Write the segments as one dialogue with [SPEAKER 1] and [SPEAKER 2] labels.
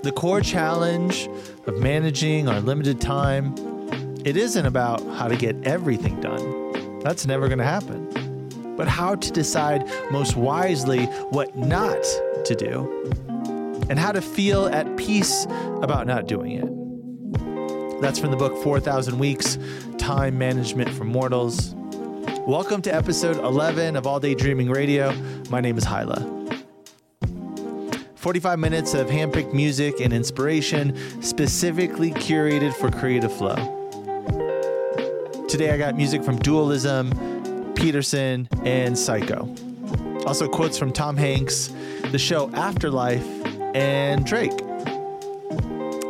[SPEAKER 1] The core challenge of managing our limited time, it isn't about how to get everything done. That's never going to happen. But how to decide most wisely what not to do and how to feel at peace about not doing it. That's from the book 4,000 Weeks Time Management for Mortals. Welcome to episode 11 of All Day Dreaming Radio. My name is Hyla. 45 minutes of handpicked music and inspiration specifically curated for creative flow. Today I got music from Dualizm, pettersson, and Saiko. Also, quotes from Tom Hanks, the show After Life, and Drake.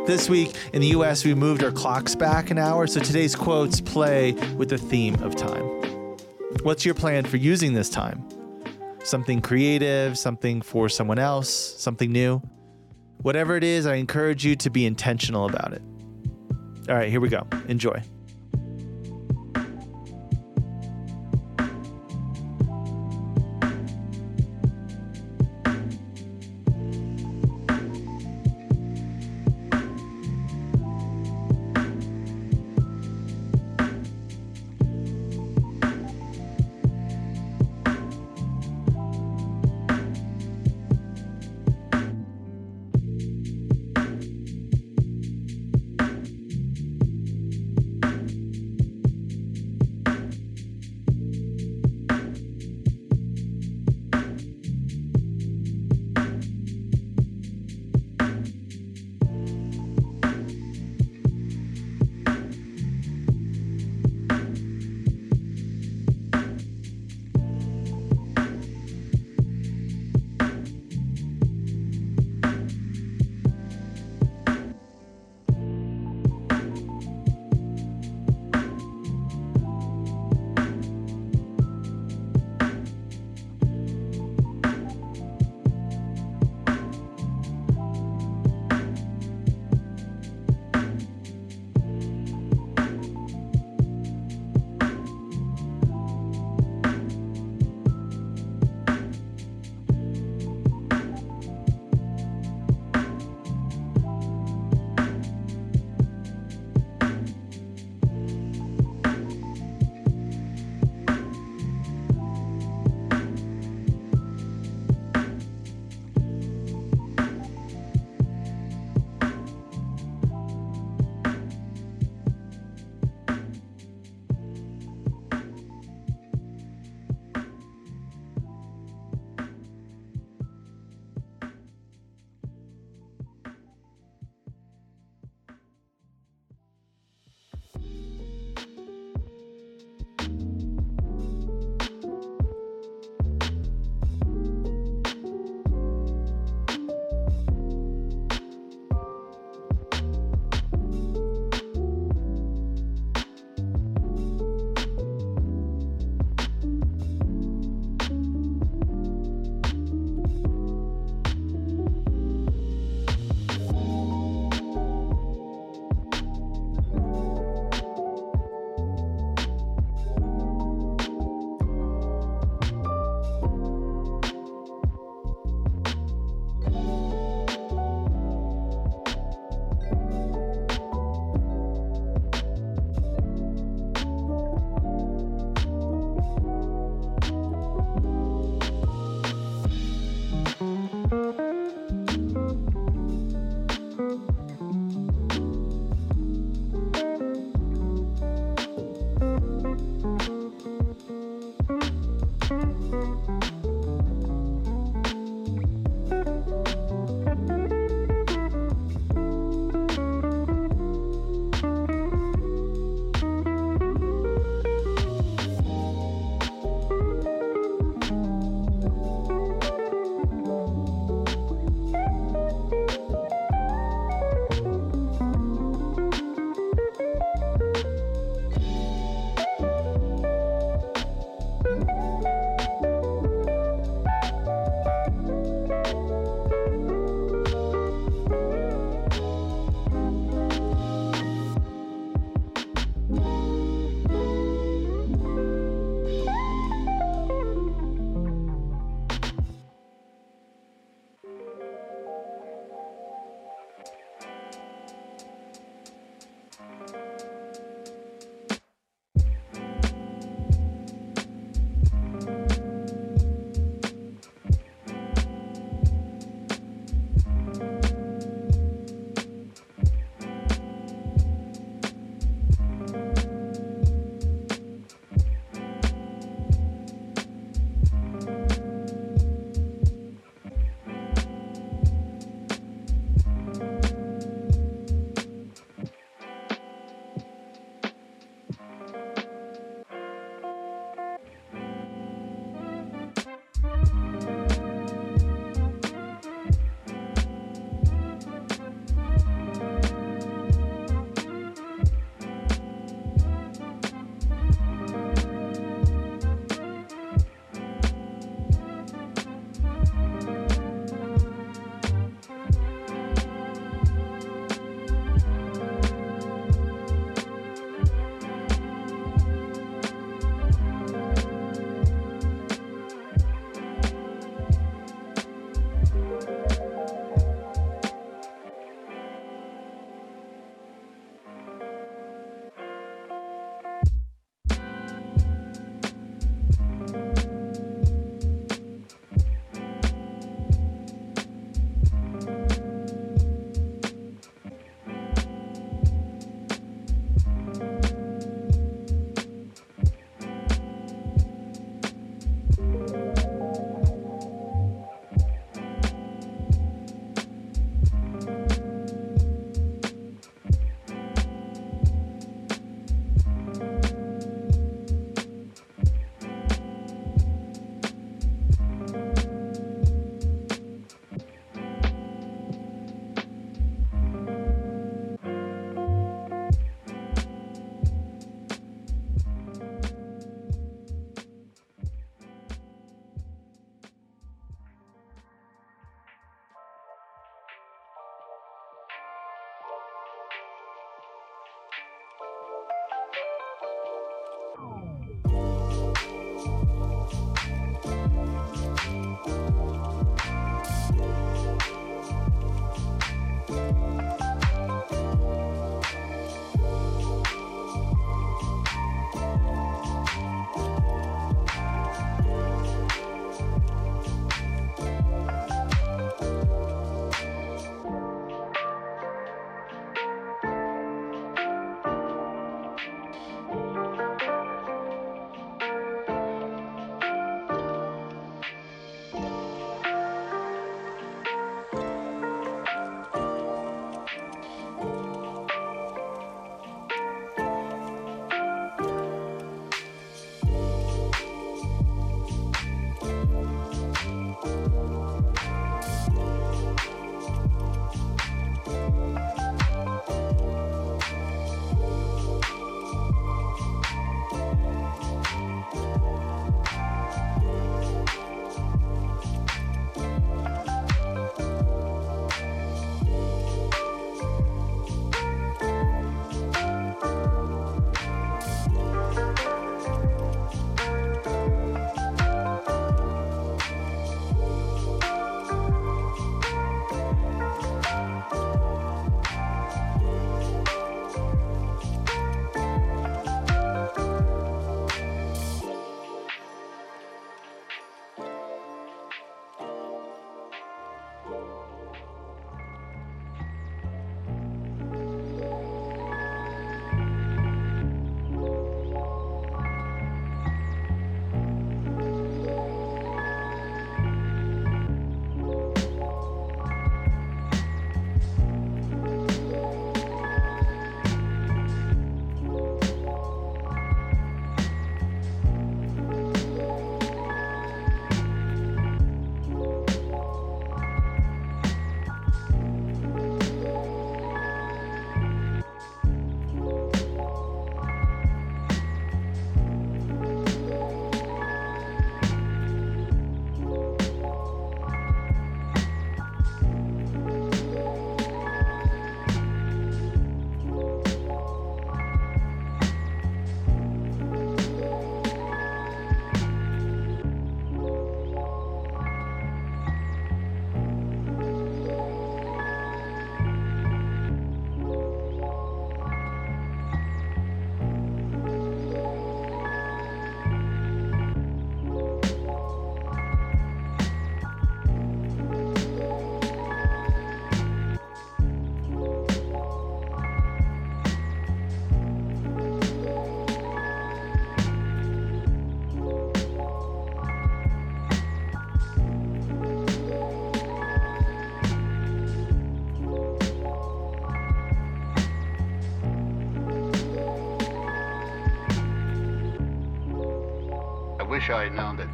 [SPEAKER 1] This week in the US, we moved our clocks back an hour, so today's quotes play with the theme of time. What's your plan for using this time? Something creative, something for someone else, something new. Whatever it is, I encourage you to be intentional about it. All right, here we go. Enjoy.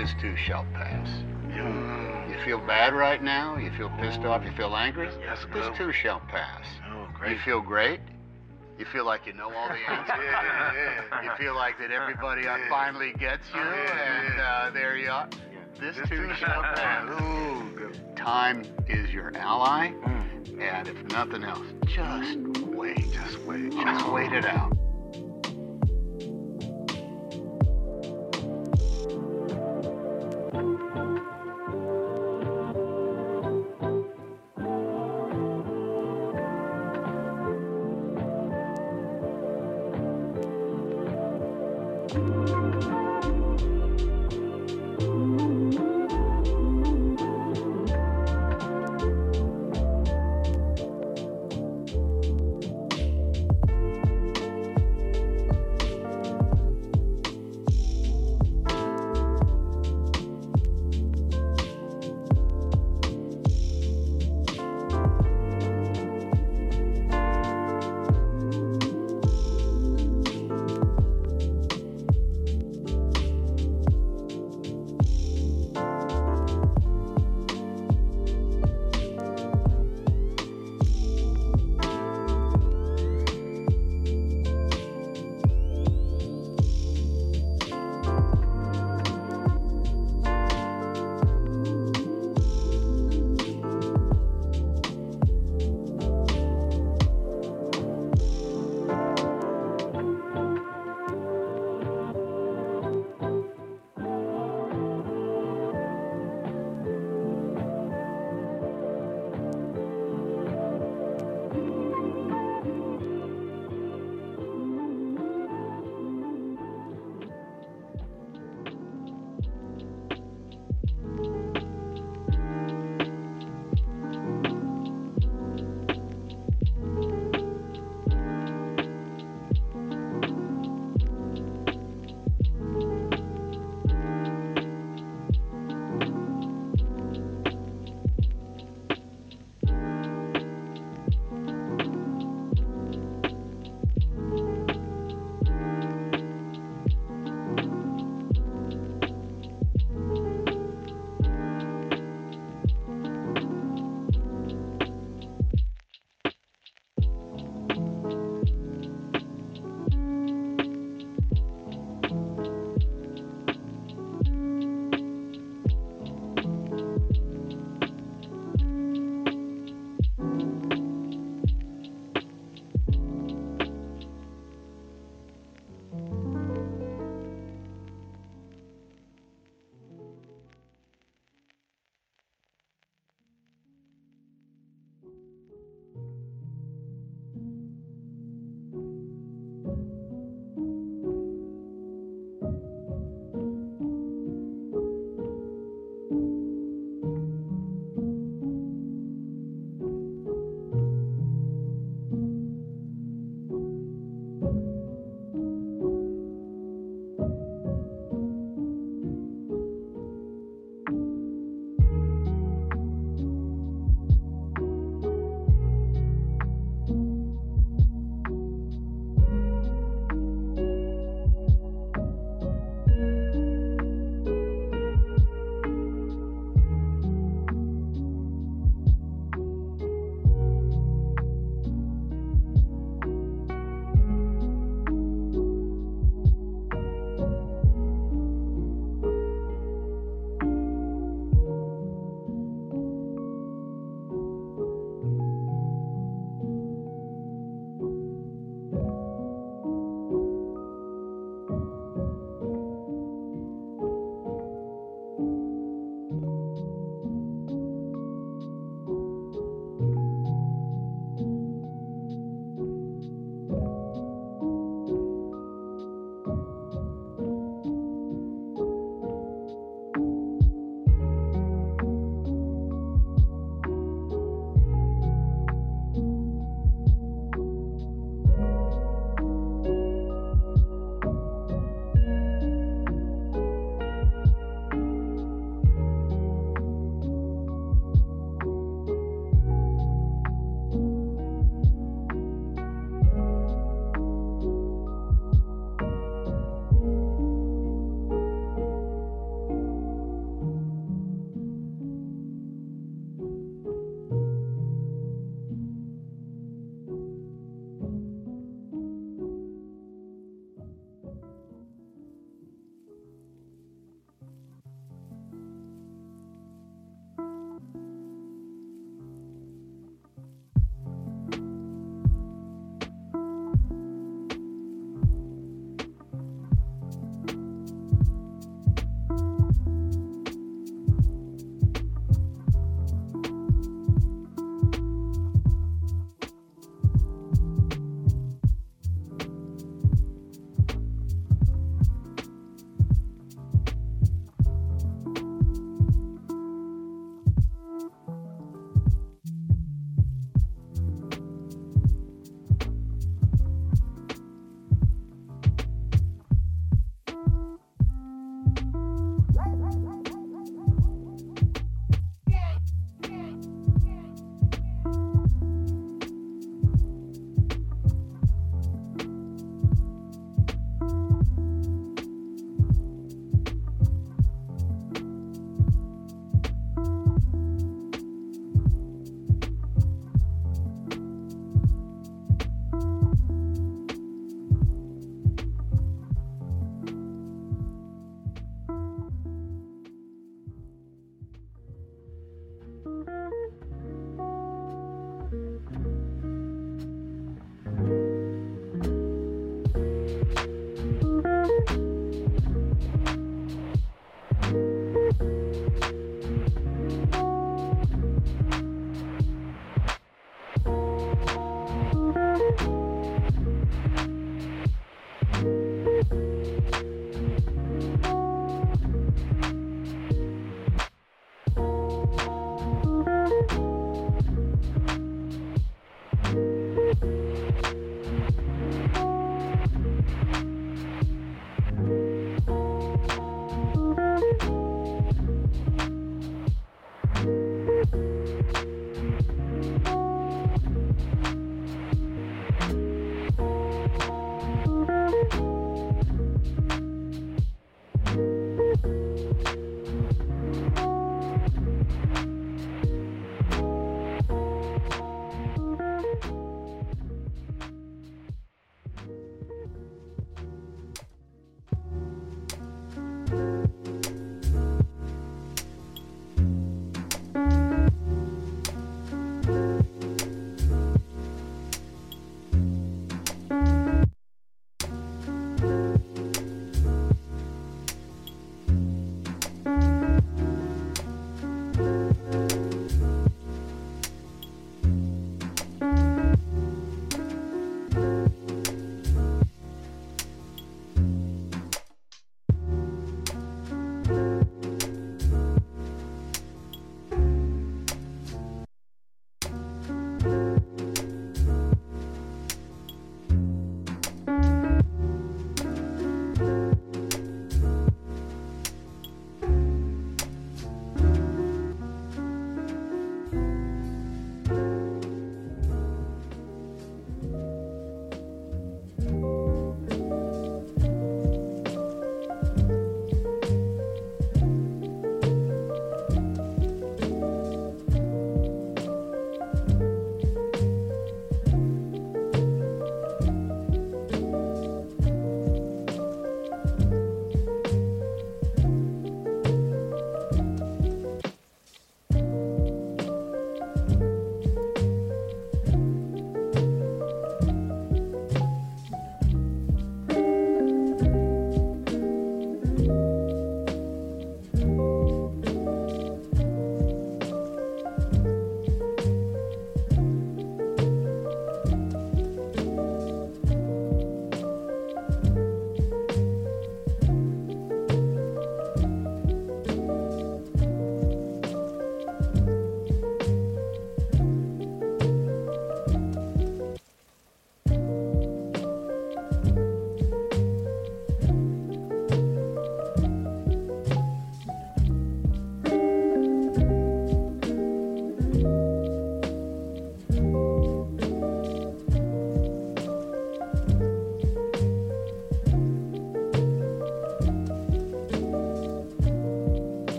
[SPEAKER 2] This too shall pass. You feel bad right now? You feel pissed off? You feel angry?
[SPEAKER 3] Yes,
[SPEAKER 2] This too shall pass.
[SPEAKER 3] Oh, great.
[SPEAKER 2] You feel great? You feel like you know all the answers?
[SPEAKER 3] Yeah, yeah.
[SPEAKER 2] You feel like that everybody finally gets you,
[SPEAKER 3] Yeah,
[SPEAKER 2] and
[SPEAKER 3] yeah.
[SPEAKER 2] uh, there you are. This, too shall pass.
[SPEAKER 3] Ooh, good.
[SPEAKER 2] Time is your ally,
[SPEAKER 3] Mm.
[SPEAKER 2] and if nothing else, just wait.
[SPEAKER 3] Just wait.
[SPEAKER 2] Just wait it out.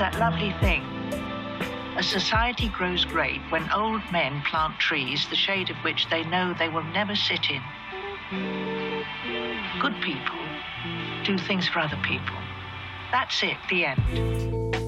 [SPEAKER 4] That lovely thing. A society grows great when old men plant trees, the shade of which they know they will never sit in. Good people do things for other people. That's it, the end.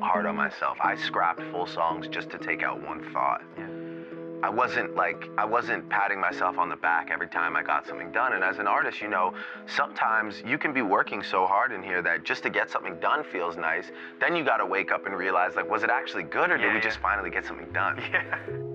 [SPEAKER 5] Hard on myself. I scrapped full songs just to take out one thought. I wasn't like I wasn't patting myself on the back every time I got something done. And as an artist, you know, sometimes you can be working so hard in here that just to get something done feels nice. Then you got to wake up and realize like was it actually good or did we
[SPEAKER 6] yeah.
[SPEAKER 5] just finally get something done?
[SPEAKER 6] Yeah.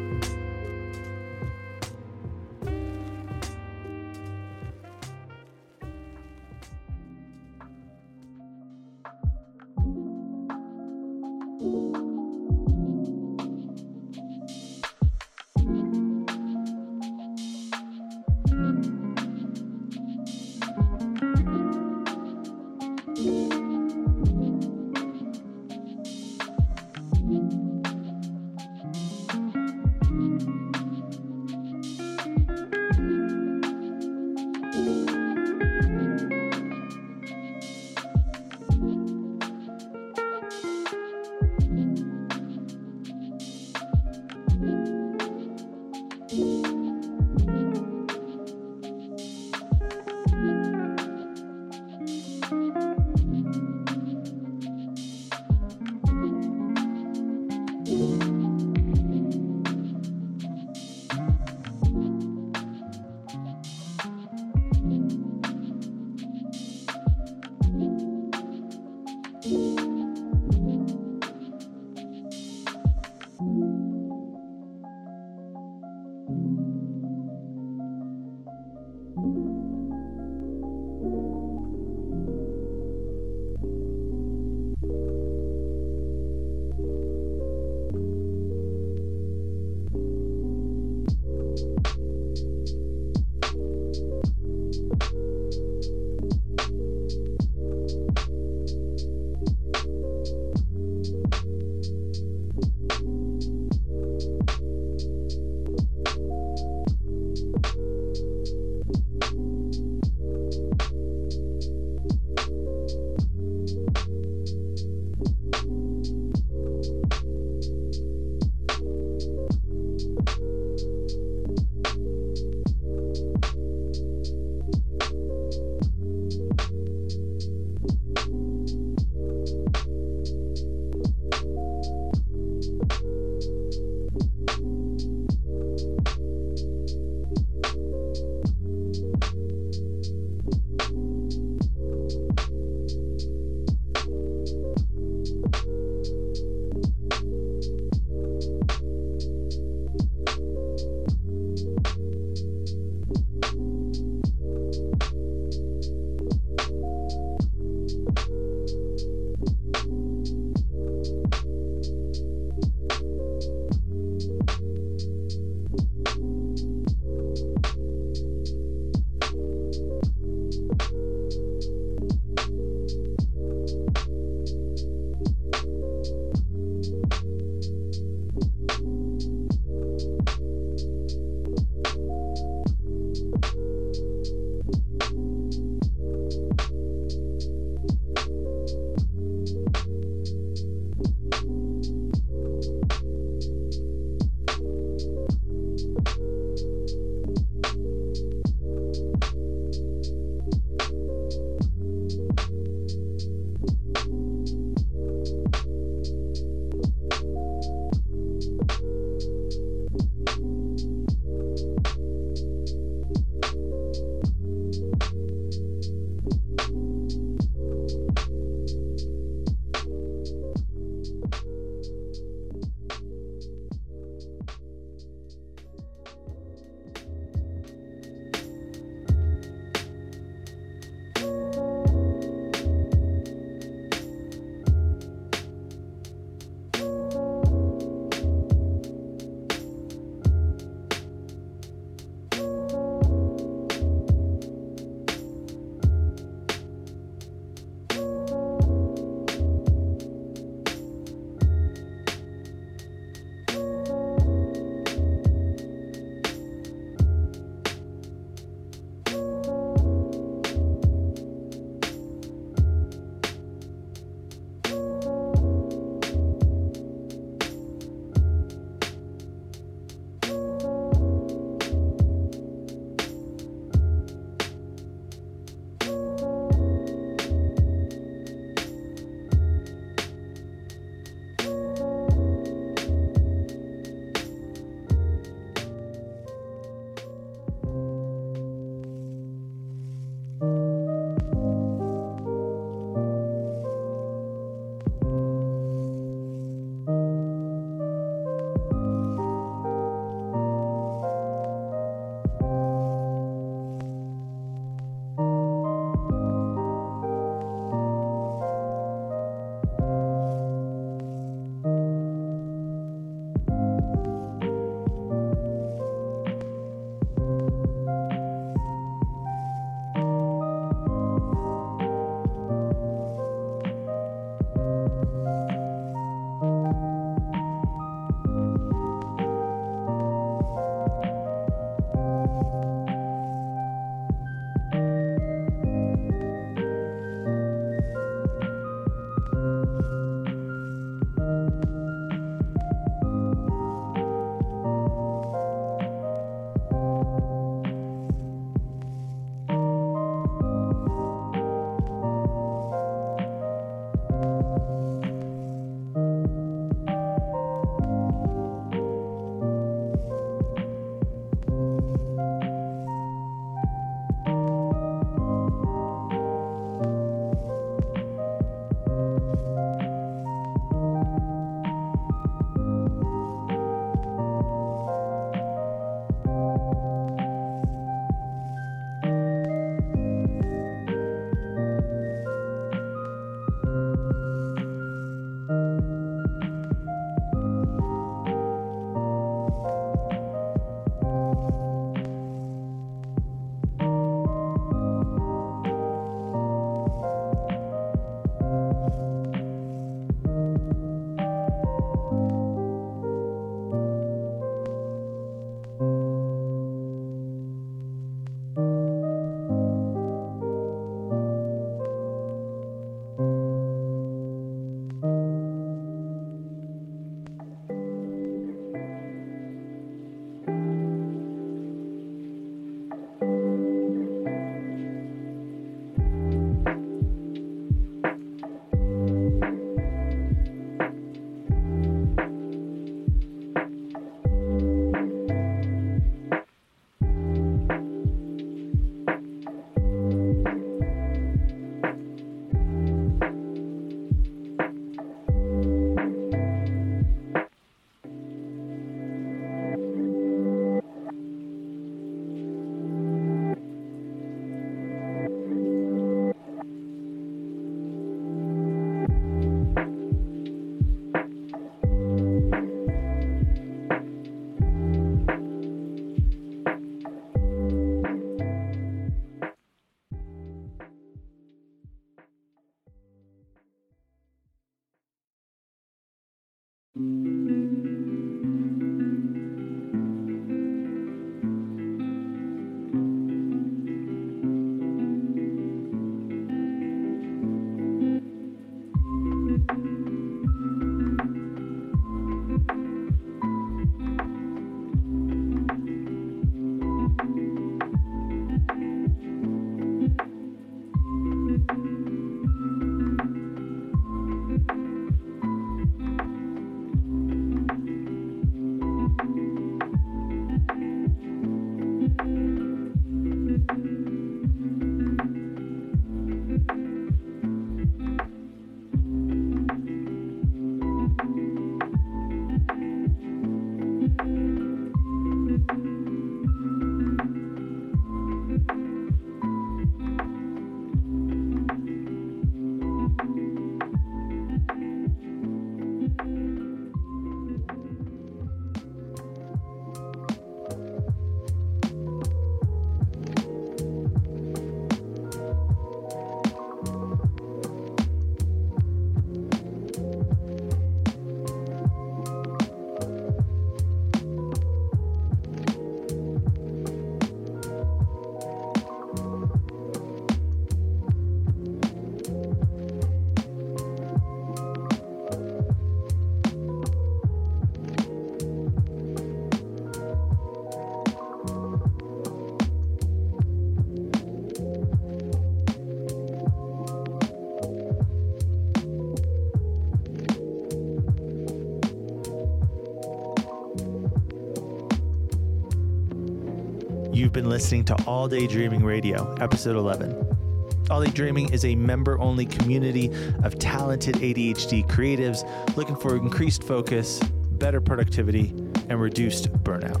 [SPEAKER 1] Listening to All Day Dreaming Radio, episode 11. All Day Dreaming is a member only community of talented ADHD creatives looking for increased focus, better productivity, and reduced burnout.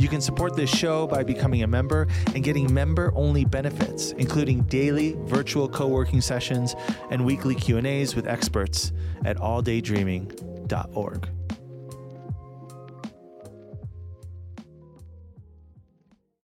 [SPEAKER 1] You can support this show by becoming a member and getting member-only benefits, including daily virtual co-working sessions and weekly Q&As with experts at alldaydreaming.org.